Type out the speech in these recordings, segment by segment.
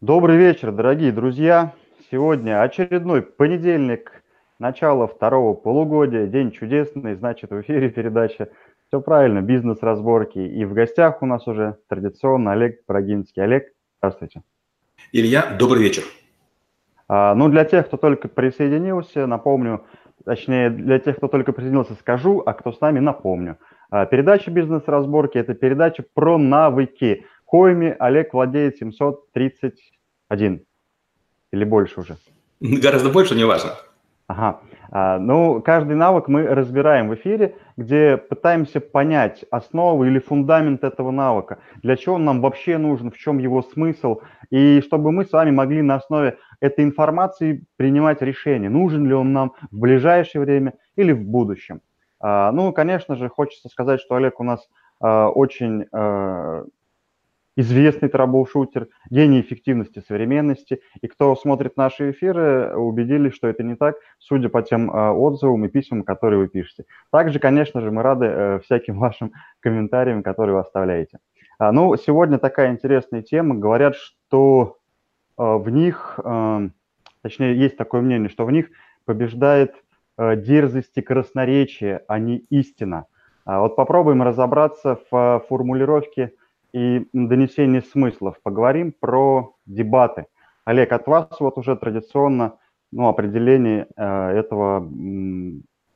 Добрый вечер, дорогие друзья. Сегодня очередной понедельник, начало второго полугодия, день чудесный, значит, в эфире передача «Все правильно, бизнес-разборки». И в гостях у нас уже традиционно Олег Брагинский. Олег, здравствуйте. Илья, добрый вечер. А, ну, для тех, кто только присоединился, напомню, точнее, для тех, кто только присоединился, скажу, а кто с нами, напомню. А, передача «Бизнес-разборки» – это передача про навыки – коими Олег владеет 731 или больше уже? Гораздо больше, не важно. Ага. А, ну, каждый навык мы разбираем в эфире, где пытаемся понять основы или фундамент этого навыка, для чего он нам вообще нужен, в чем его смысл, и чтобы мы с вами могли на основе этой информации принимать решение, нужен ли он нам в ближайшее время или в будущем. А, ну, конечно же, хочется сказать, что Олег у нас а, очень известный трэбл-шутер, гений эффективности современности. И кто смотрит наши эфиры, убедились, что это не так, судя по тем э, отзывам и письмам, которые вы пишете. Также, конечно же, мы рады э, всяким вашим комментариям, которые вы оставляете. А, ну, сегодня такая интересная тема. Говорят, что э, в них, точнее, есть такое мнение, что в них побеждает дерзость и красноречие, а не истина. А вот попробуем разобраться в формулировке и донесение смыслов. Поговорим про дебаты. Олег, от вас вот уже традиционно ну, определение э, этого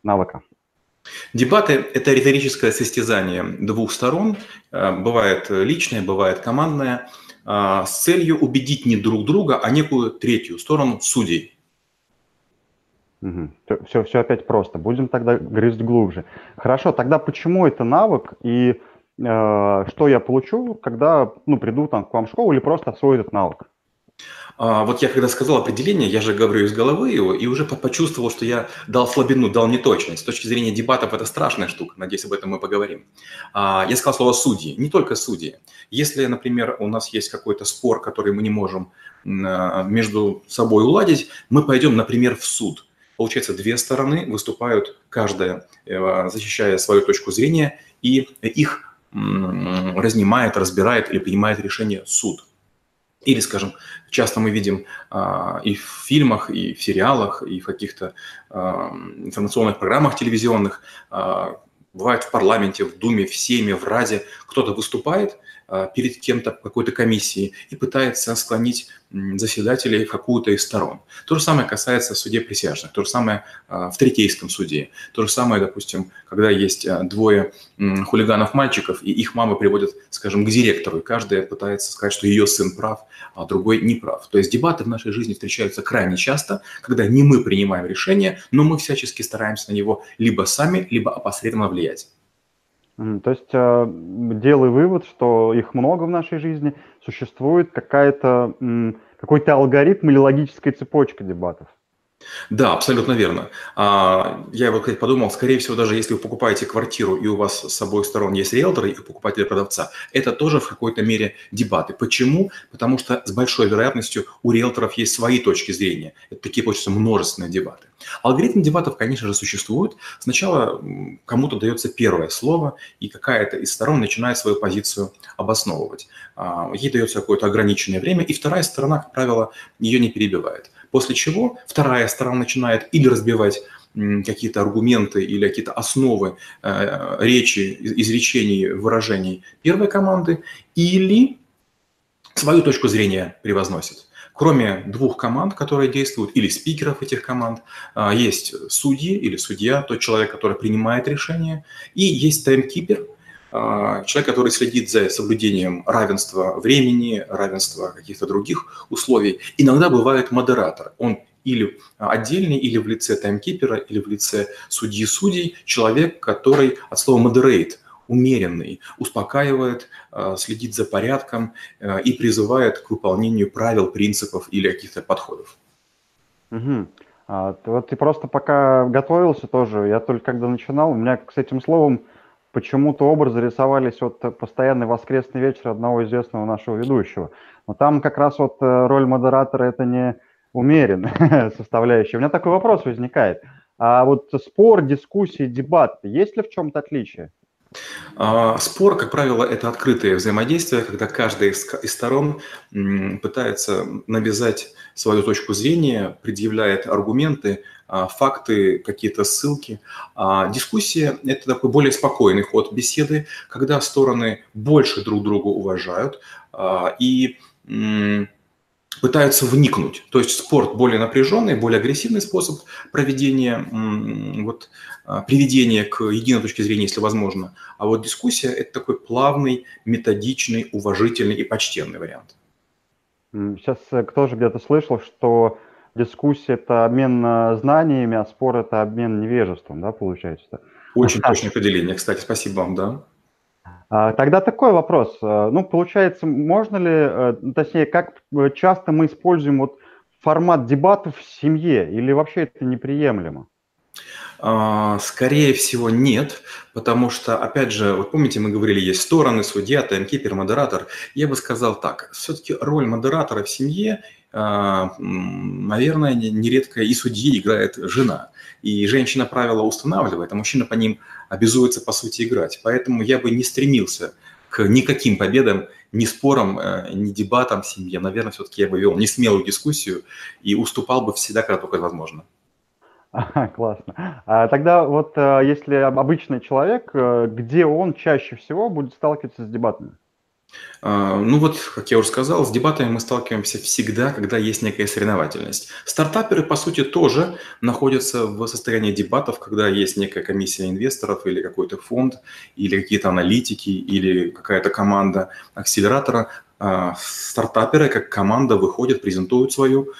навыка. Дебаты – это риторическое состязание двух сторон. Э, бывает личное, бывает командное, э, с целью убедить не друг друга, а некую третью сторону судей. Угу. Все, все опять просто. Будем тогда грызть глубже. Хорошо, тогда почему это навык и что я получу, когда ну, приду там, к вам в школу или просто освою этот навык. А, вот я когда сказал определение, я же говорю из головы его, и уже почувствовал, что я дал слабину, дал неточность. С точки зрения дебатов это страшная штука, надеюсь, об этом мы поговорим. А, я сказал слово «судьи», не только судьи. Если, например, у нас есть какой-то спор, который мы не можем а, между собой уладить, мы пойдем, например, в суд. Получается, две стороны выступают, каждая э, защищая свою точку зрения, и их разнимает, разбирает или принимает решение суд. Или, скажем, часто мы видим а, и в фильмах, и в сериалах, и в каких-то а, информационных программах телевизионных, а, бывает в парламенте, в Думе, в Сейме, в Раде, кто-то выступает перед кем-то, какой-то комиссией и пытается склонить заседателей в какую-то из сторон. То же самое касается судей присяжных, то же самое а, в третейском суде, то же самое, допустим, когда есть а, двое хулиганов-мальчиков, и их мамы приводят, скажем, к директору, и каждая пытается сказать, что ее сын прав, а другой не прав. То есть дебаты в нашей жизни встречаются крайне часто, когда не мы принимаем решение, но мы всячески стараемся на него либо сами, либо опосредованно влиять. То есть э, делай вывод, что их много в нашей жизни, существует какая-то, какой-то алгоритм или логическая цепочка дебатов. Да, абсолютно верно. А, я вот кстати, подумал, скорее всего, даже если вы покупаете квартиру и у вас с обоих сторон есть риэлторы и покупатель и продавца, это тоже в какой-то мере дебаты. Почему? Потому что с большой вероятностью у риэлторов есть свои точки зрения. Это такие, получается, множественные дебаты. Алгоритм дебатов, конечно же, существует. Сначала кому-то дается первое слово, и какая-то из сторон начинает свою позицию обосновывать. А, ей дается какое-то ограниченное время, и вторая сторона, как правило, ее не перебивает. После чего вторая сторона начинает или разбивать какие-то аргументы или какие-то основы э, речи, изречений, выражений первой команды, или свою точку зрения превозносит. Кроме двух команд, которые действуют, или спикеров этих команд, э, есть судьи или судья, тот человек, который принимает решение, и есть таймкипер, человек, который следит за соблюдением равенства времени, равенства каких-то других условий. Иногда бывает модератор. Он или отдельный, или в лице таймкипера, или в лице судьи судей, человек, который от слова moderate, умеренный, успокаивает, а, следит за порядком а, и призывает к выполнению правил, принципов или каких-то подходов. Угу. А, вот ты просто пока готовился тоже, я только когда начинал, у меня с этим словом почему-то образы рисовались вот постоянный воскресный вечер одного известного нашего ведущего. Но там как раз вот э, роль модератора это не умеренная составляющая. У меня такой вопрос возникает. А вот спор, дискуссии, дебат, есть ли в чем-то отличие? А, спор, как правило, это открытое взаимодействие, когда каждая из, сторон пытается навязать свою точку зрения, предъявляет аргументы, факты, какие-то ссылки. А дискуссия – это такой более спокойный ход беседы, когда стороны больше друг друга уважают и пытаются вникнуть. То есть спорт более напряженный, более агрессивный способ проведения, вот, а, приведения к единой точке зрения, если возможно. А вот дискуссия – это такой плавный, методичный, уважительный и почтенный вариант. Сейчас э, кто же где-то слышал, что дискуссия – это обмен э, знаниями, а спор – это обмен невежеством, да, получается? Очень точное определение, кстати, спасибо вам, да. А, тогда такой вопрос. А, ну, получается, можно ли, э, точнее, как часто мы используем вот формат дебатов в семье или вообще это неприемлемо? А, скорее всего, нет, потому что, опять же, вот помните, мы говорили, есть стороны, судья, таймкипер, модератор. Я бы сказал так, все-таки роль модератора в семье, наверное, нередко и судьи играет жена. И женщина правила устанавливает, а мужчина по ним обязуется, по сути, играть. Поэтому я бы не стремился к никаким победам, ни спорам, э, ни дебатам в семье. Наверное, все-таки я бы вел не смелую дискуссию и уступал бы всегда, когда только возможно. Классно. А тогда вот э, если обычный человек, э, где он чаще всего будет сталкиваться с дебатами? А, ну вот, как я уже сказал, с дебатами мы сталкиваемся всегда, когда есть некая соревновательность. Стартаперы, по сути, тоже находятся в состоянии дебатов, когда есть некая комиссия инвесторов или какой-то фонд, или какие-то аналитики, или какая-то команда акселератора. А, стартаперы, как команда, выходят, презентуют свою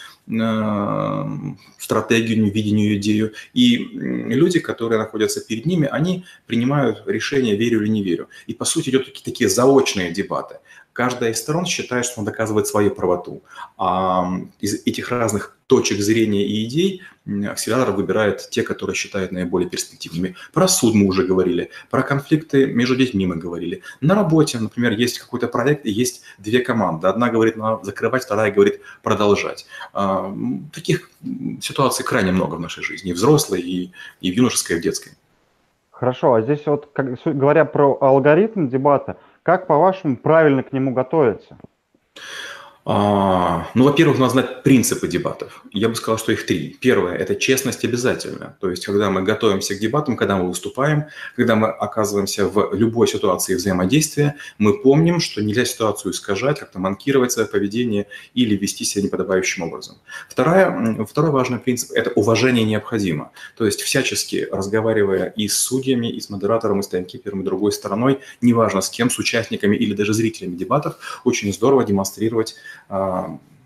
стратегию, видение, идею. И люди, которые находятся перед ними, они принимают решение, верю или не верю. И, по сути, идут такие, такие заочные дебаты. Каждая из сторон считает, что он доказывает свою правоту. А из этих разных точек зрения и идей акселератор выбирает те, которые считает наиболее перспективными. Про суд мы уже говорили, про конфликты между детьми мы говорили. На работе, например, есть какой-то проект и есть две команды. Одна говорит надо закрывать, вторая говорит продолжать. А, таких ситуаций крайне много в нашей жизни, и взрослой, и, и в юношеской, и в детской. Хорошо, а здесь вот, как, говоря про алгоритм дебата, как, по-вашему, правильно к нему готовиться? А, ну, во-первых, надо знать принципы дебатов. Я бы сказал, что их три. Первое – это честность обязательно. То есть, когда мы готовимся к дебатам, когда мы выступаем, когда мы оказываемся в любой ситуации взаимодействия, мы помним, что нельзя ситуацию искажать, как-то манкировать свое поведение или вести себя неподобающим образом. Второе, второй важный принцип – это уважение необходимо. То есть, всячески разговаривая и с судьями, и с модератором, и с таймкипером, и другой стороной, неважно с кем, с участниками или даже зрителями дебатов, очень здорово демонстрировать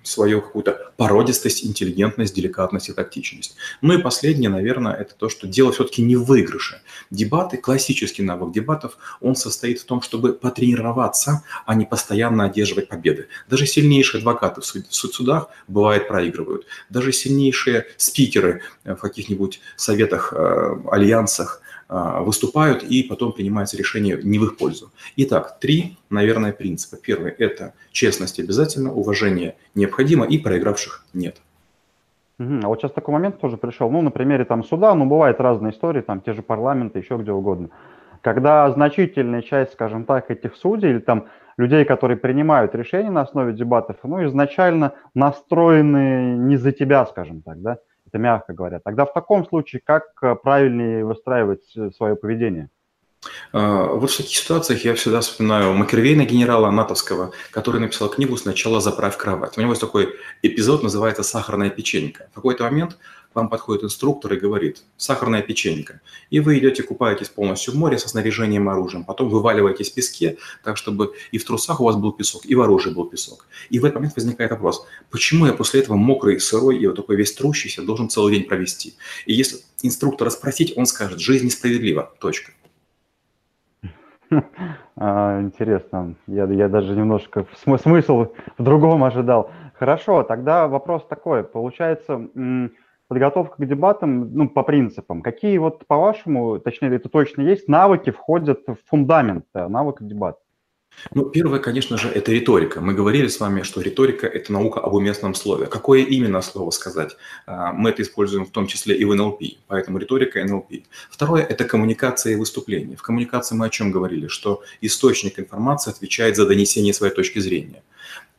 свою какую-то породистость, интеллигентность, деликатность и тактичность. Ну и последнее, наверное, это то, что дело все-таки не в выигрыше. Дебаты, классический навык дебатов, он состоит в том, чтобы потренироваться, а не постоянно одерживать победы. Даже сильнейшие адвокаты в судах бывает проигрывают. Даже сильнейшие спикеры в каких-нибудь советах, э, альянсах, а, выступают, и потом принимается решение не в их пользу. Итак, три, наверное, принципа. Первый – это честность обязательно, уважение необходимо, и проигравших нет. Угу. А вот сейчас такой момент тоже пришел. Ну, на примере там суда, ну, бывают разные истории, там те же парламенты, еще где угодно. Когда значительная часть, скажем так, этих судей или там людей, которые принимают решения на основе дебатов, ну, изначально настроены не за тебя, скажем так, да, это мягко говоря. Тогда в таком случае как э, правильнее выстраивать э, свое поведение? А, вот в таких ситуациях я всегда вспоминаю Макервейна, генерала натовского, который написал книгу «Сначала заправь кровать». У него есть такой эпизод, называется «Сахарная печенька». В какой-то момент вам подходит инструктор и говорит «сахарная печенька». И вы идете, купаетесь полностью в море со снаряжением оружием, потом вываливаетесь в песке, так чтобы и в трусах у вас был песок, и в оружии был песок. И в этот момент возникает вопрос, почему я после этого мокрый, сырой и вот такой весь трущийся должен целый день провести? И если инструктора спросить, он скажет «жизнь несправедлива». Точка. А, интересно. Я, я даже немножко смысл в другом ожидал. Хорошо, тогда вопрос такой. Получается, подготовка к дебатам, ну, по принципам. Какие вот, по-вашему, точнее, это точно есть, навыки входят в фундамент э, навыка дебата? Ну, первое, конечно же, это риторика. Мы говорили с вами, что риторика – это наука об уместном слове. Какое именно слово сказать? А, мы это используем в том числе и в НЛП, поэтому риторика – НЛП. Второе – это коммуникация и выступление. В коммуникации мы о чем говорили? Что источник информации отвечает за донесение своей точки зрения.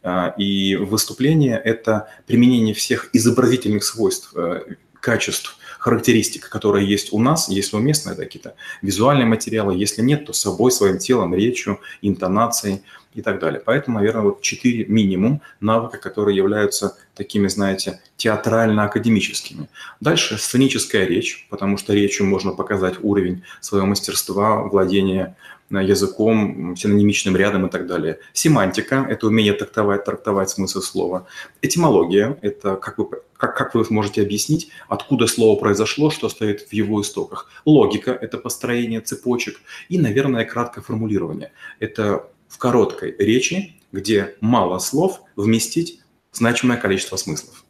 А, и выступление – это применение всех изобразительных свойств, э, качеств – характеристик, которые есть у нас, если уместны, это какие-то визуальные материалы, если нет, то собой, своим телом, речью, интонацией и так далее. Поэтому, наверное, вот четыре минимум навыка, которые являются такими, знаете, театрально-академическими. Дальше сценическая речь, потому что речью можно показать уровень своего мастерства, владения языком, синонимичным рядом и так далее. Семантика – это умение трактовать, трактовать смысл слова. Этимология – это как вы, как, как вы можете объяснить, откуда слово произошло, что стоит в его истоках. Логика – это построение цепочек. И, наверное, краткое формулирование. Это в короткой речи, где мало слов, вместить значимое количество смыслов.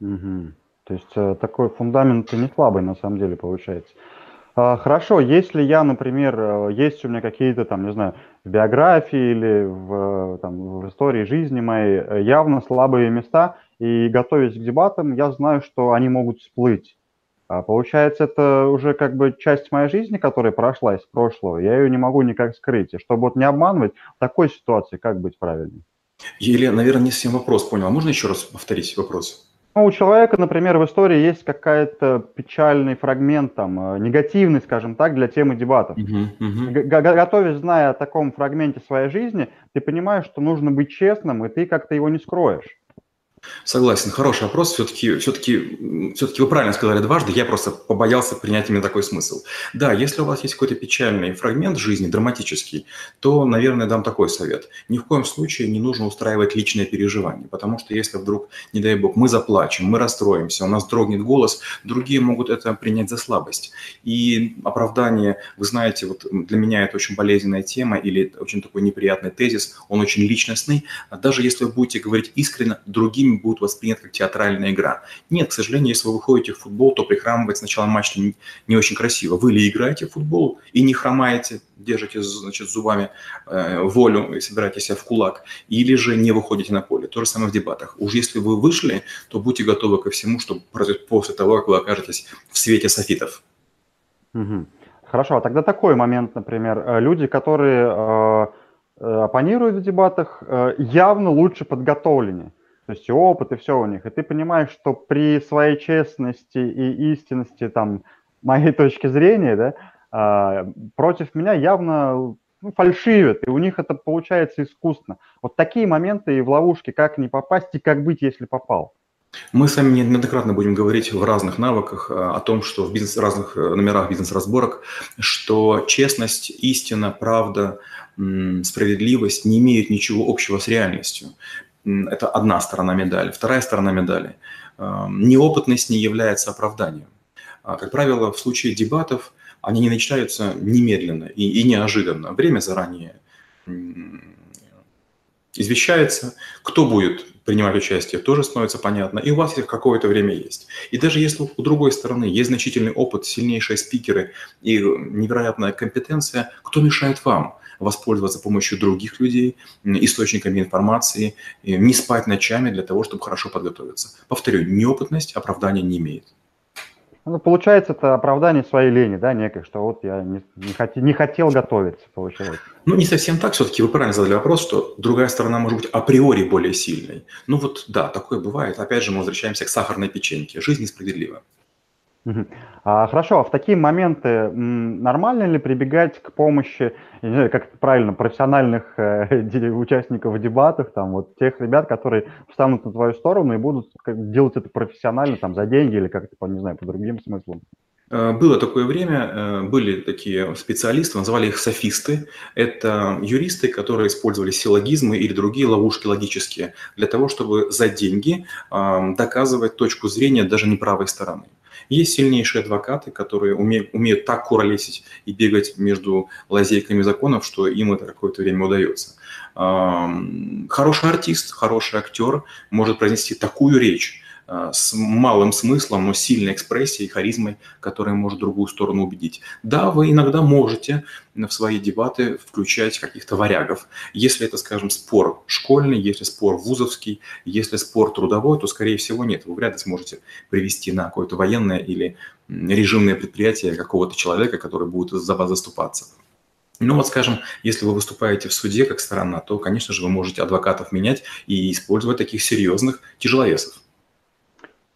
Угу. То есть э, такой фундамент не слабый на самом деле получается. А, хорошо, если я, например, э, есть у меня какие-то там, не знаю, в биографии или в, там, в истории жизни моей э, явно слабые места, и готовясь к дебатам, я знаю, что они могут всплыть. А получается, это уже как бы часть моей жизни, которая прошла из прошлого, я ее не могу никак скрыть. И чтобы вот не обманывать, в такой ситуации как быть правильным? Еле, наверное, не совсем вопрос понял. А можно еще раз повторить вопрос? Ну, у человека, например, в истории есть какая-то печальный фрагмент, там, э, негативный, скажем так, для темы дебатов. Uh-huh, uh-huh. Готовясь, зная о таком фрагменте своей жизни, ты понимаешь, что нужно быть честным, и ты как-то его не скроешь. Согласен, хороший вопрос. Все-таки, все-таки, все-таки вы правильно сказали дважды, я просто побоялся принять именно такой смысл. Да, если у вас есть какой-то печальный фрагмент жизни, драматический, то, наверное, дам такой совет. Ни в коем случае не нужно устраивать личное переживание, потому что если вдруг, не дай бог, мы заплачем, мы расстроимся, у нас дрогнет голос, другие могут это принять за слабость. И оправдание, вы знаете, вот для меня это очень болезненная тема или очень такой неприятный тезис, он очень личностный. Даже если вы будете говорить искренне, другими будет воспринят как театральная игра. Нет, к сожалению, если вы выходите в футбол, то прихрамывать сначала матча не, не очень красиво. Вы ли играете в футбол и не хромаете, держите значит, зубами э, волю и собираете себя в кулак, или же не выходите на поле. То же самое в дебатах. Уж если вы вышли, то будьте готовы ко всему, что произойдет после того, как вы окажетесь в свете софитов. Угу. Хорошо, а тогда такой момент, например, э, люди, которые э, э, оппонируют в дебатах, явно лучше подготовлены. То есть и опыт, и все у них. И ты понимаешь, что при своей честности и истинности, там, моей точки зрения, да, а, против меня явно ну, фальшивят, и у них это получается искусственно. Вот такие моменты и в ловушке, как не попасть и как быть, если попал. Мы с вами неоднократно будем говорить в разных навыках а, о том, что в бизнес, разных э, номерах бизнес-разборок, что честность, истина, правда, справедливость не имеют ничего общего с реальностью. Это одна сторона медали. Вторая сторона медали. Эм, неопытность не является оправданием. А, как правило, в случае дебатов они не начинаются немедленно и, и неожиданно. Время заранее извещается. Кто будет принимать участие, тоже становится понятно. И у вас какое-то время есть. И даже если у другой стороны есть значительный опыт, сильнейшие спикеры и невероятная компетенция, кто мешает вам? Воспользоваться помощью других людей, источниками информации, не спать ночами для того, чтобы хорошо подготовиться. Повторю, неопытность оправдания не имеет. Ну, получается, это оправдание своей лени, да, некой, что вот я не, не, хот, не хотел готовиться, получается. Ну, не совсем так, все-таки вы правильно задали вопрос, что другая сторона может быть априори более сильной. Ну вот, да, такое бывает. Опять же, мы возвращаемся к сахарной печеньке. Жизнь несправедлива. А, хорошо, а в такие моменты нормально ли прибегать к помощи, я не знаю, как это правильно, профессиональных э, участников дебатов, там, вот тех ребят, которые встанут на твою сторону и будут делать это профессионально, там, за деньги или как-то, не знаю, по другим смыслам? Э, было такое время, э, были такие специалисты, называли их софисты. Это юристы, которые использовали силлогизмы или другие ловушки логические для того, чтобы за деньги доказывать точку зрения даже неправой стороны. Есть сильнейшие адвокаты, которые умеют, умеют так куролесить и бегать между лазейками законов, что им это какое-то время удается. Хороший артист, хороший актер может произнести такую речь, с малым смыслом, но сильной экспрессией, харизмой, которая может другую сторону убедить. Да, вы иногда можете в свои дебаты включать каких-то варягов. Если это, скажем, спор школьный, если спор вузовский, если спор трудовой, то, скорее всего, нет. Вы вряд ли сможете привести на какое-то военное или режимное предприятие какого-то человека, который будет за вас заступаться. Ну вот, скажем, если вы выступаете в суде как сторона, то, конечно же, вы можете адвокатов менять и использовать таких серьезных тяжеловесов.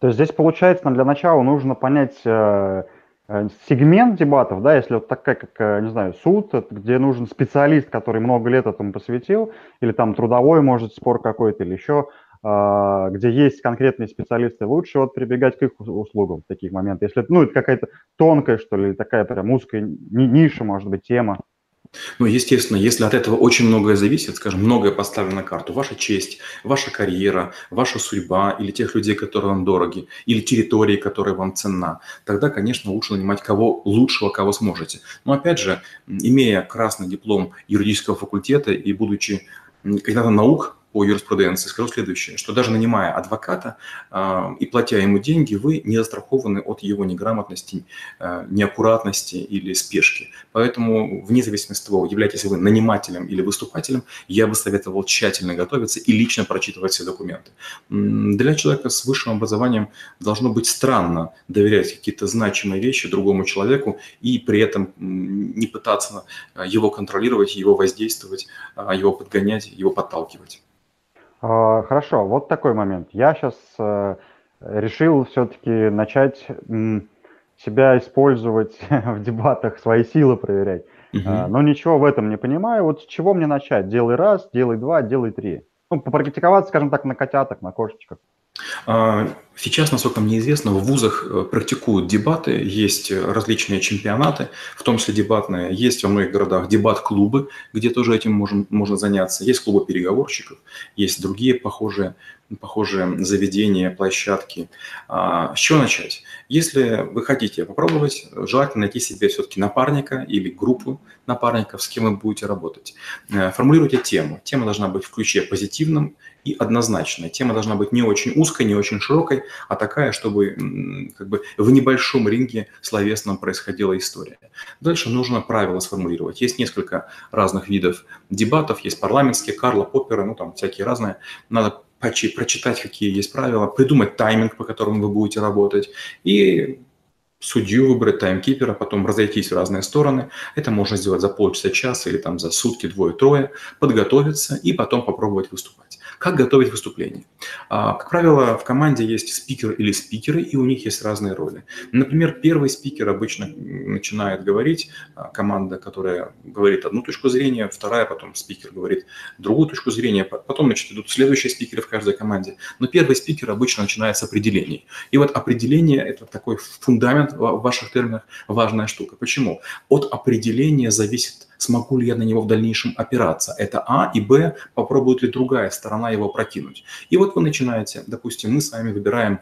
То есть здесь, получается, нам для начала нужно понять э, э, сегмент дебатов, да, если вот такая, как, э, не знаю, суд, где нужен специалист, который много лет этому посвятил, или там трудовой, может, спор какой-то, или еще, э, где есть конкретные специалисты, лучше вот прибегать к их услугам в таких моментах. Если, ну, это какая-то тонкая, что ли, такая прям узкая ниша, может быть, тема. Ну, естественно, если от этого очень многое зависит, скажем, многое поставлено на карту, ваша честь, ваша карьера, ваша судьба или тех людей, которые вам дороги, или территории, которая вам ценна, тогда, конечно, лучше нанимать кого лучшего, кого сможете. Но опять же, имея красный диплом юридического факультета и будучи кандидатом наук, по юриспруденции скажу следующее, что даже нанимая адвоката э, и платя ему деньги, вы не застрахованы от его неграмотности, э, неаккуратности или спешки. Поэтому, вне зависимости от того, являетесь вы нанимателем или выступателем, я бы советовал тщательно готовиться и лично прочитывать все документы. Для человека с высшим образованием должно быть странно доверять какие-то значимые вещи другому человеку и при этом не пытаться его контролировать, его воздействовать, его подгонять, его подталкивать. А, хорошо, вот такой момент. Я сейчас э, решил все-таки начать себя использовать в дебатах, свои силы проверять. Угу. Но ничего в этом не понимаю. Вот с чего мне начать? Делай раз, делай два, делай три. Ну, попрактиковаться, скажем так, на котятах, на кошечках. А, сейчас, насколько мне известно, в вузах э, практикуют дебаты, есть различные чемпионаты, в том числе дебатные. Есть во многих городах дебат-клубы, где тоже этим можем, можно заняться. Есть клубы переговорщиков, есть другие похожие, похожие заведения, площадки. А, с чего начать? Если вы хотите попробовать, желательно найти себе все-таки напарника или группу напарников, с кем вы будете работать. Э, формулируйте тему. Тема должна быть в ключе позитивном и однозначная. Тема должна быть не очень узкой, не очень широкой, а такая, чтобы как бы в небольшом ринге словесном происходила история. Дальше нужно правила сформулировать. Есть несколько разных видов дебатов. Есть парламентские, Карла Поппера, ну там всякие разные. Надо прочитать, какие есть правила, придумать тайминг, по которому вы будете работать, и судью выбрать, таймкипера, потом разойтись в разные стороны. Это можно сделать за полчаса, час или там за сутки, двое-трое, подготовиться и потом попробовать выступать. Как готовить выступление? А, как правило, в команде есть спикер или спикеры, и у них есть разные роли. Например, первый спикер обычно начинает говорить, а, команда, которая говорит одну точку зрения, вторая, потом спикер говорит другую точку зрения, потом значит, идут следующие спикеры в каждой команде. Но первый спикер обычно начинает с определений. И вот определение – это такой фундамент в ваших терминах, важная штука. Почему? От определения зависит смогу ли я на него в дальнейшем опираться. Это А, и Б, попробует ли другая сторона его прокинуть. И вот вы начинаете, допустим, мы с вами выбираем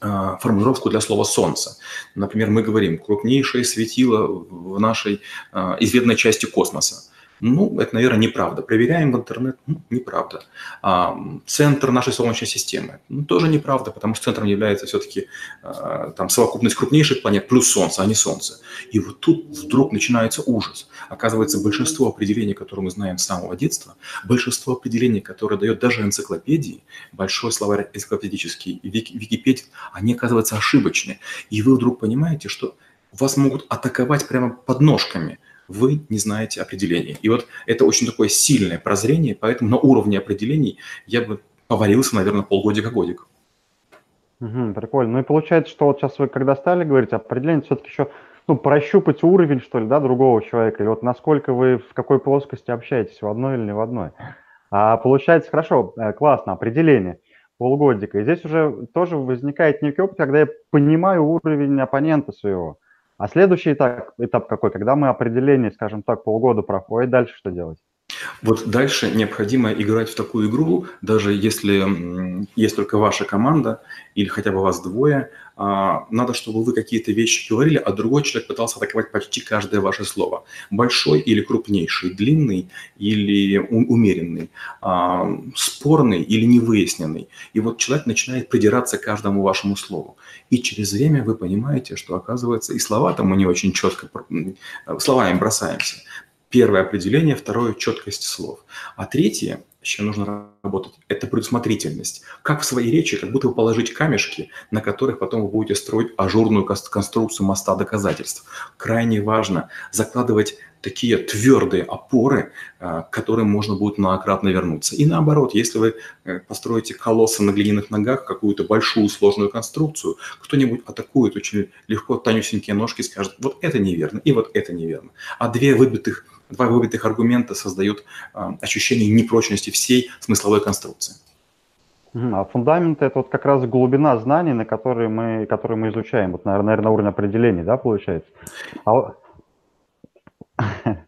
а, формулировку для слова «солнце». Например, мы говорим «крупнейшее светило в нашей э, изведанной части космоса». Ну, это, наверное, неправда. Проверяем в интернет, ну, неправда. А, центр нашей Солнечной системы, ну, тоже неправда, потому что центром является все-таки а, там совокупность крупнейших планет плюс Солнце, а не Солнце. И вот тут вдруг начинается ужас. Оказывается, большинство определений, которые мы знаем с самого детства, большинство определений, которые дает даже энциклопедии, большой словарь энциклопедический, Википедия, они оказываются ошибочны. И вы вдруг понимаете, что вас могут атаковать прямо под ножками – вы не знаете определений. И вот это очень такое сильное прозрение, поэтому на уровне определений я бы поварился, наверное, полгодика-годик. Угу, прикольно. Ну и получается, что вот сейчас вы когда стали говорить, определение все-таки еще ну, прощупать уровень, что ли, да, другого человека, или вот насколько вы в какой плоскости общаетесь, в одной или не в одной. А получается, хорошо, э, классно, определение, полгодика. И здесь уже тоже возникает некий опыт, когда я понимаю уровень оппонента своего. А следующий этап, этап какой? Когда мы определение, скажем так, полгода проходит, дальше что делать? Вот дальше необходимо играть в такую игру, даже если есть только ваша команда или хотя бы вас двое, а, надо, чтобы вы какие-то вещи говорили, а другой человек пытался атаковать почти каждое ваше слово. Большой или крупнейший, длинный или умеренный, а, спорный или невыясненный. И вот человек начинает придираться к каждому вашему слову. И через время вы понимаете, что оказывается и слова-то мы не очень четко словами бросаемся. Первое определение, второе – четкость слов. А третье, с чем нужно работать, это предусмотрительность. Как в своей речи, как будто бы положить камешки, на которых потом вы будете строить ажурную конструкцию моста доказательств. Крайне важно закладывать такие твердые опоры, а, к которым можно будет многократно вернуться. И наоборот, если вы э, построите колосса на глиняных ногах, какую-то большую сложную конструкцию, кто-нибудь атакует очень легко тонюсенькие ножки скажет, вот это неверно, и вот это неверно. А две выбитых Два выбитых аргумента создают а, ощущение непрочности всей смысловой конструкции. А фундамент – это вот как раз глубина знаний, на которые мы, которые мы изучаем. Вот, наверное, на уровне определений, да, получается? А...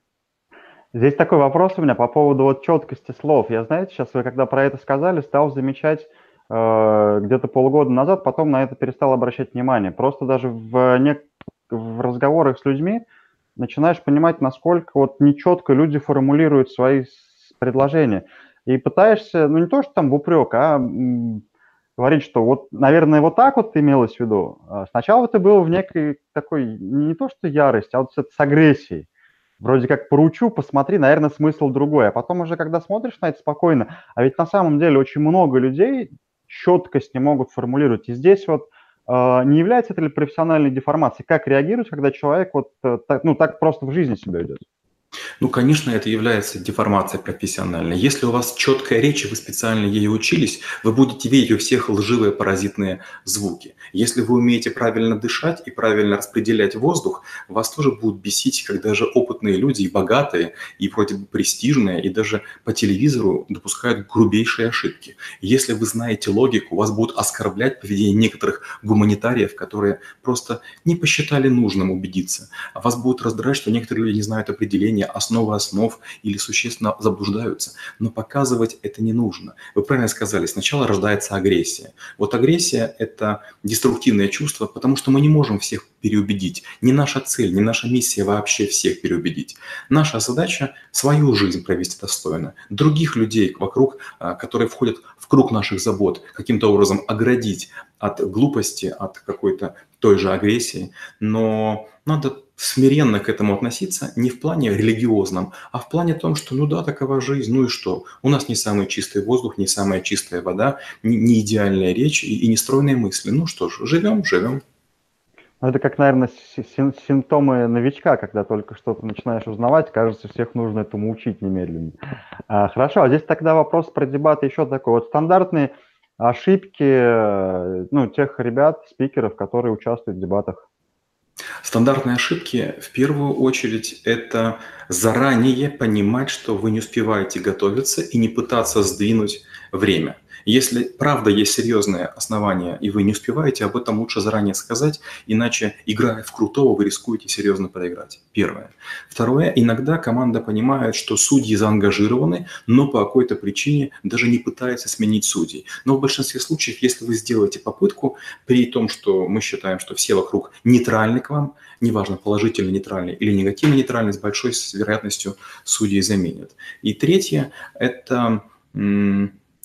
Здесь такой вопрос у меня по поводу вот четкости слов. Я, знаете, сейчас вы когда про это сказали, стал замечать э, где-то полгода назад, потом на это перестал обращать внимание. Просто даже в, не... в разговорах с людьми начинаешь понимать, насколько вот нечетко люди формулируют свои предложения. И пытаешься, ну не то, что там в упрек, а говорить, что вот, наверное, вот так вот имелось в виду. А сначала это было в некой такой, не то что ярость, а вот с агрессией. Вроде как поручу, посмотри, наверное, смысл другой. А потом уже, когда смотришь на это спокойно, а ведь на самом деле очень много людей четкость не могут формулировать. И здесь вот а, не является это ли профессиональной деформацией? Как реагировать, когда человек вот э, так, ну, так просто в жизни себя ведет? Ну, конечно, это является деформацией профессиональной. Если у вас четкая речь, и вы специально ей учились, вы будете видеть у всех лживые паразитные звуки. Если вы умеете правильно дышать и правильно распределять воздух, вас тоже будут бесить, когда же опытные люди, и богатые, и вроде бы престижные, и даже по телевизору допускают грубейшие ошибки. Если вы знаете логику, вас будут оскорблять поведение некоторых гуманитариев, которые просто не посчитали нужным убедиться. Вас будут раздражать, что некоторые люди не знают определения основы основ или существенно заблуждаются. Но показывать это не нужно. Вы правильно сказали, сначала рождается агрессия. Вот агрессия – это деструктивное чувство, потому что мы не можем всех переубедить. Не наша цель, не наша миссия вообще всех переубедить. Наша задача – свою жизнь провести достойно. Других людей вокруг, а, которые входят в круг наших забот, каким-то образом оградить от глупости, от какой-то той же агрессии. Но надо смиренно к этому относиться не в плане религиозном, а в плане том, что ну да, такова жизнь, ну и что? У нас не самый чистый воздух, не самая чистая вода, не, идеальная речь и, и не стройные мысли. Ну что ж, живем, живем. Ну, это как, наверное, симптомы новичка, когда только что-то начинаешь узнавать, кажется, всех нужно этому учить немедленно. А, хорошо, а здесь тогда вопрос про дебаты еще такой. Вот стандартные ошибки э, ну, тех ребят, спикеров, которые участвуют в дебатах. Стандартные ошибки в первую очередь это заранее понимать, что вы не успеваете готовиться и не пытаться сдвинуть время. Если правда есть серьезное основание, и вы не успеваете, об этом лучше заранее сказать, иначе, играя в крутого, вы рискуете серьезно проиграть. Первое. Второе. Иногда команда понимает, что судьи заангажированы, но по какой-то причине даже не пытается сменить судей. Но в большинстве случаев, если вы сделаете попытку, при том, что мы считаем, что все вокруг нейтральны к вам, неважно, положительно нейтральный или негативно нейтральный, с большой вероятностью судьи заменят. И третье – это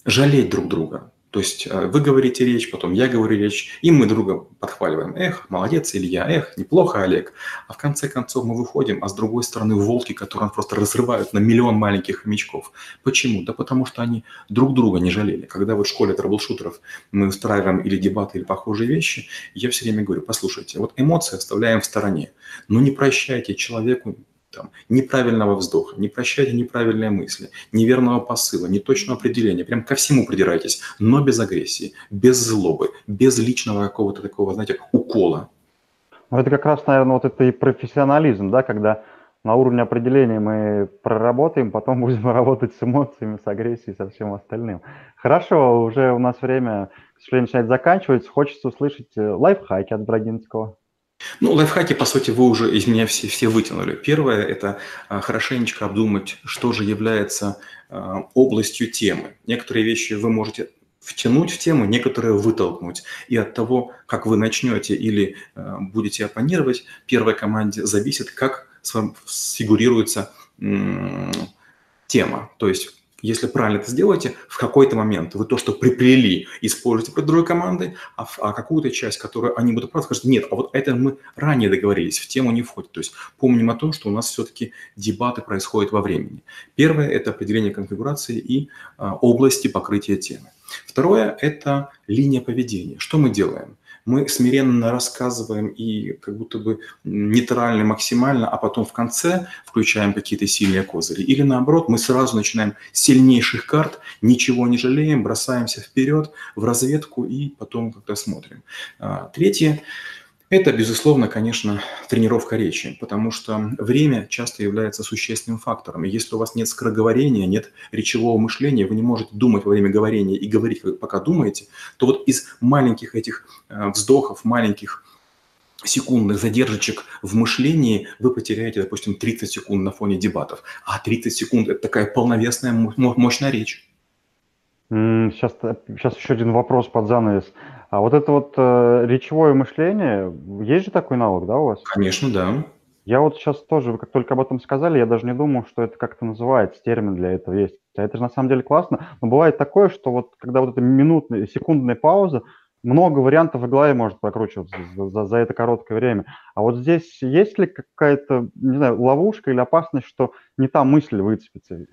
жалеть друг друга. То есть э, вы говорите речь, потом я говорю речь, и мы друга подхваливаем. Эх, молодец Илья, эх, неплохо Олег. А в конце концов мы выходим, а с другой стороны волки, которые просто разрывают на миллион маленьких хомячков. Почему? Да потому что они друг друга не жалели. Когда вот в школе трэблшутеров мы устраиваем или дебаты, или похожие вещи, я все время говорю, послушайте, вот эмоции оставляем в стороне, но не прощайте человеку там, неправильного вздоха, не прощайте неправильные мысли, неверного посыла, неточного определения. Прям ко всему придирайтесь, но без агрессии, без злобы, без личного какого-то такого, знаете, укола. Ну, это как раз, наверное, вот это и профессионализм, да, когда на уровне определения мы проработаем, потом будем работать с эмоциями, с агрессией, со всем остальным. Хорошо, уже у нас время, к сожалению, начинает заканчиваться. Хочется услышать э, лайфхаки от Брагинского. Ну, лайфхаки, по сути, вы уже из меня все, все вытянули. Первое – это а, хорошенечко обдумать, что же является а, областью темы. Некоторые вещи вы можете втянуть в тему, некоторые вытолкнуть. И от того, как вы начнете или а, будете оппонировать первой команде, зависит, как сфигурируется тема. То есть если правильно это сделаете, в какой-то момент вы то, что приплели, используете под другой командой, а, а какую-то часть, которую они будут просто скажут, нет, а вот это мы ранее договорились, в тему не входит. То есть помним о том, что у нас все-таки дебаты происходят во времени. Первое – это определение конфигурации и а, области покрытия темы. Второе – это линия поведения. Что мы делаем? Мы смиренно рассказываем и как будто бы нейтрально максимально, а потом в конце включаем какие-то сильные козыри. Или наоборот, мы сразу начинаем с сильнейших карт, ничего не жалеем, бросаемся вперед в разведку и потом как-то смотрим. А, третье это, безусловно, конечно, тренировка речи, потому что время часто является существенным фактором. И если у вас нет скороговорения, нет речевого мышления, вы не можете думать во время говорения и говорить, пока думаете, то вот из маленьких этих э, вздохов, маленьких секундных задержечек в мышлении вы потеряете, допустим, 30 секунд на фоне дебатов. А 30 секунд – это такая полновесная, мощная речь. Сейчас, сейчас еще один вопрос под занавес. А вот это вот э, речевое мышление, есть же такой навык, да, у вас? Конечно, да. Я вот сейчас тоже, вы как только об этом сказали, я даже не думал, что это как-то называется, термин для этого есть. А это же на самом деле классно. Но бывает такое, что вот когда вот эта минутная, секундная пауза, много вариантов в голове может прокручиваться за, за, за это короткое время. А вот здесь есть ли какая-то, не знаю, ловушка или опасность, что не та мысль выцепится?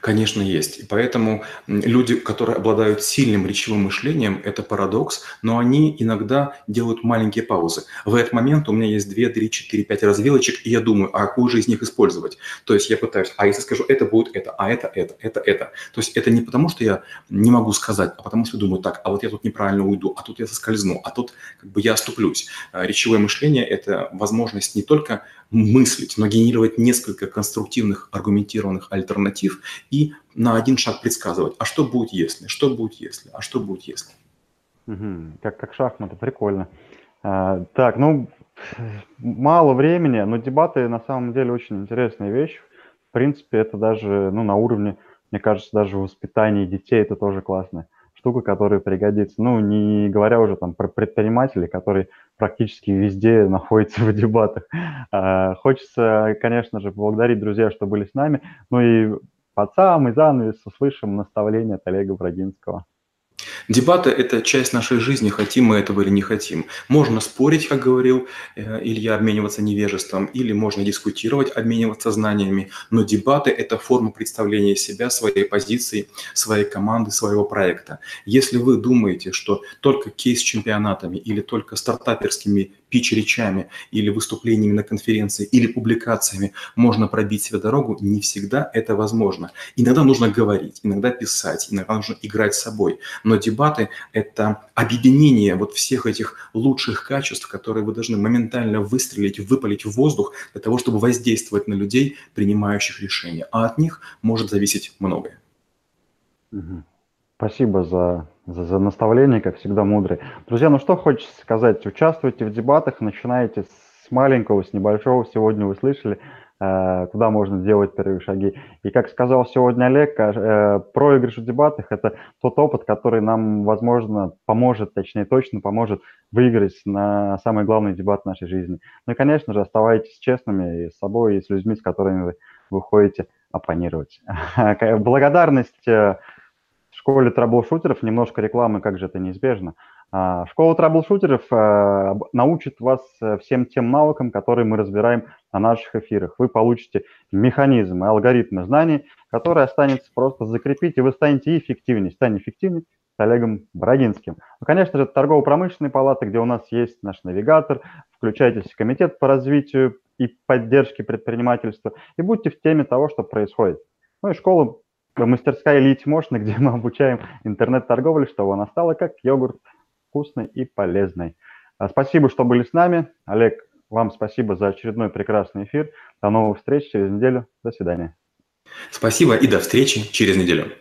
Конечно, есть. И поэтому люди, которые обладают сильным речевым мышлением, это парадокс, но они иногда делают маленькие паузы. В этот момент у меня есть 2, 3, 4, 5 развилочек, и я думаю, а какую же из них использовать? То есть я пытаюсь, а если скажу, это будет это, а это, это, это, это. То есть это не потому, что я не могу сказать, а потому что думаю, так, а вот я тут неправильно уйду, а тут я соскользну, а тут как бы я оступлюсь. Э, речевое мышление – это возможность не только мыслить, но генерировать несколько конструктивных аргументированных альтернатив и на один шаг предсказывать, а что будет если, что будет если, а что будет если. Как, как шахматы, прикольно. А, так, ну, мало времени, но дебаты на самом деле очень интересная вещь. В принципе, это даже ну, на уровне, мне кажется, даже воспитания детей это тоже классно штука, которая пригодится. Ну, не говоря уже там про предпринимателей, которые практически везде находятся в дебатах. А, хочется, конечно же, поблагодарить друзья, что были с нами. Ну и под самый занавес услышим наставление от Олега Брагинского. Дебаты – это часть нашей жизни, хотим мы этого или не хотим. Можно спорить, как говорил э, Илья, обмениваться невежеством, или можно дискутировать, обмениваться знаниями, но дебаты – это форма представления себя, своей позиции, своей команды, своего проекта. Если вы думаете, что только кейс-чемпионатами или только стартаперскими пич-речами или выступлениями на конференции или публикациями можно пробить себе дорогу, не всегда это возможно. Иногда нужно говорить, иногда писать, иногда нужно играть с собой. Но дебаты – это объединение вот всех этих лучших качеств, которые вы должны моментально выстрелить, выпалить в воздух для того, чтобы воздействовать на людей, принимающих решения. А от них может зависеть многое. Спасибо за за, за наставление, как всегда, мудрый. Друзья, ну что хочется сказать? Участвуйте в дебатах, начинайте с маленького, с небольшого. Сегодня вы слышали, э, куда можно делать первые шаги. И как сказал сегодня Олег, э, проигрыш в дебатах – это тот опыт, который нам, возможно, поможет, точнее, точно поможет выиграть на самый главный дебат нашей жизни. Ну и, конечно же, оставайтесь честными и с собой, и с людьми, с которыми вы выходите оппонировать. Благодарность э, школе трэблшутеров, немножко рекламы, как же это неизбежно. А, школа трэблшутеров э, научит вас э, всем тем навыкам, которые мы разбираем на наших эфирах. Вы получите механизмы, алгоритмы знаний, которые останется просто закрепить, и вы станете эффективнее. Станете эффективнее с Олегом Брагинским. Ну, конечно же, это торгово-промышленные палаты, где у нас есть наш навигатор. Включайтесь в комитет по развитию и поддержке предпринимательства и будьте в теме того, что происходит. Ну и школа мастерская Elite Motion, где мы обучаем интернет-торговле, чтобы она стала как йогурт вкусной и полезной. А, спасибо, что были с нами. Олег, вам спасибо за очередной прекрасный эфир. До новых встреч через неделю. До свидания. Спасибо и до встречи через неделю.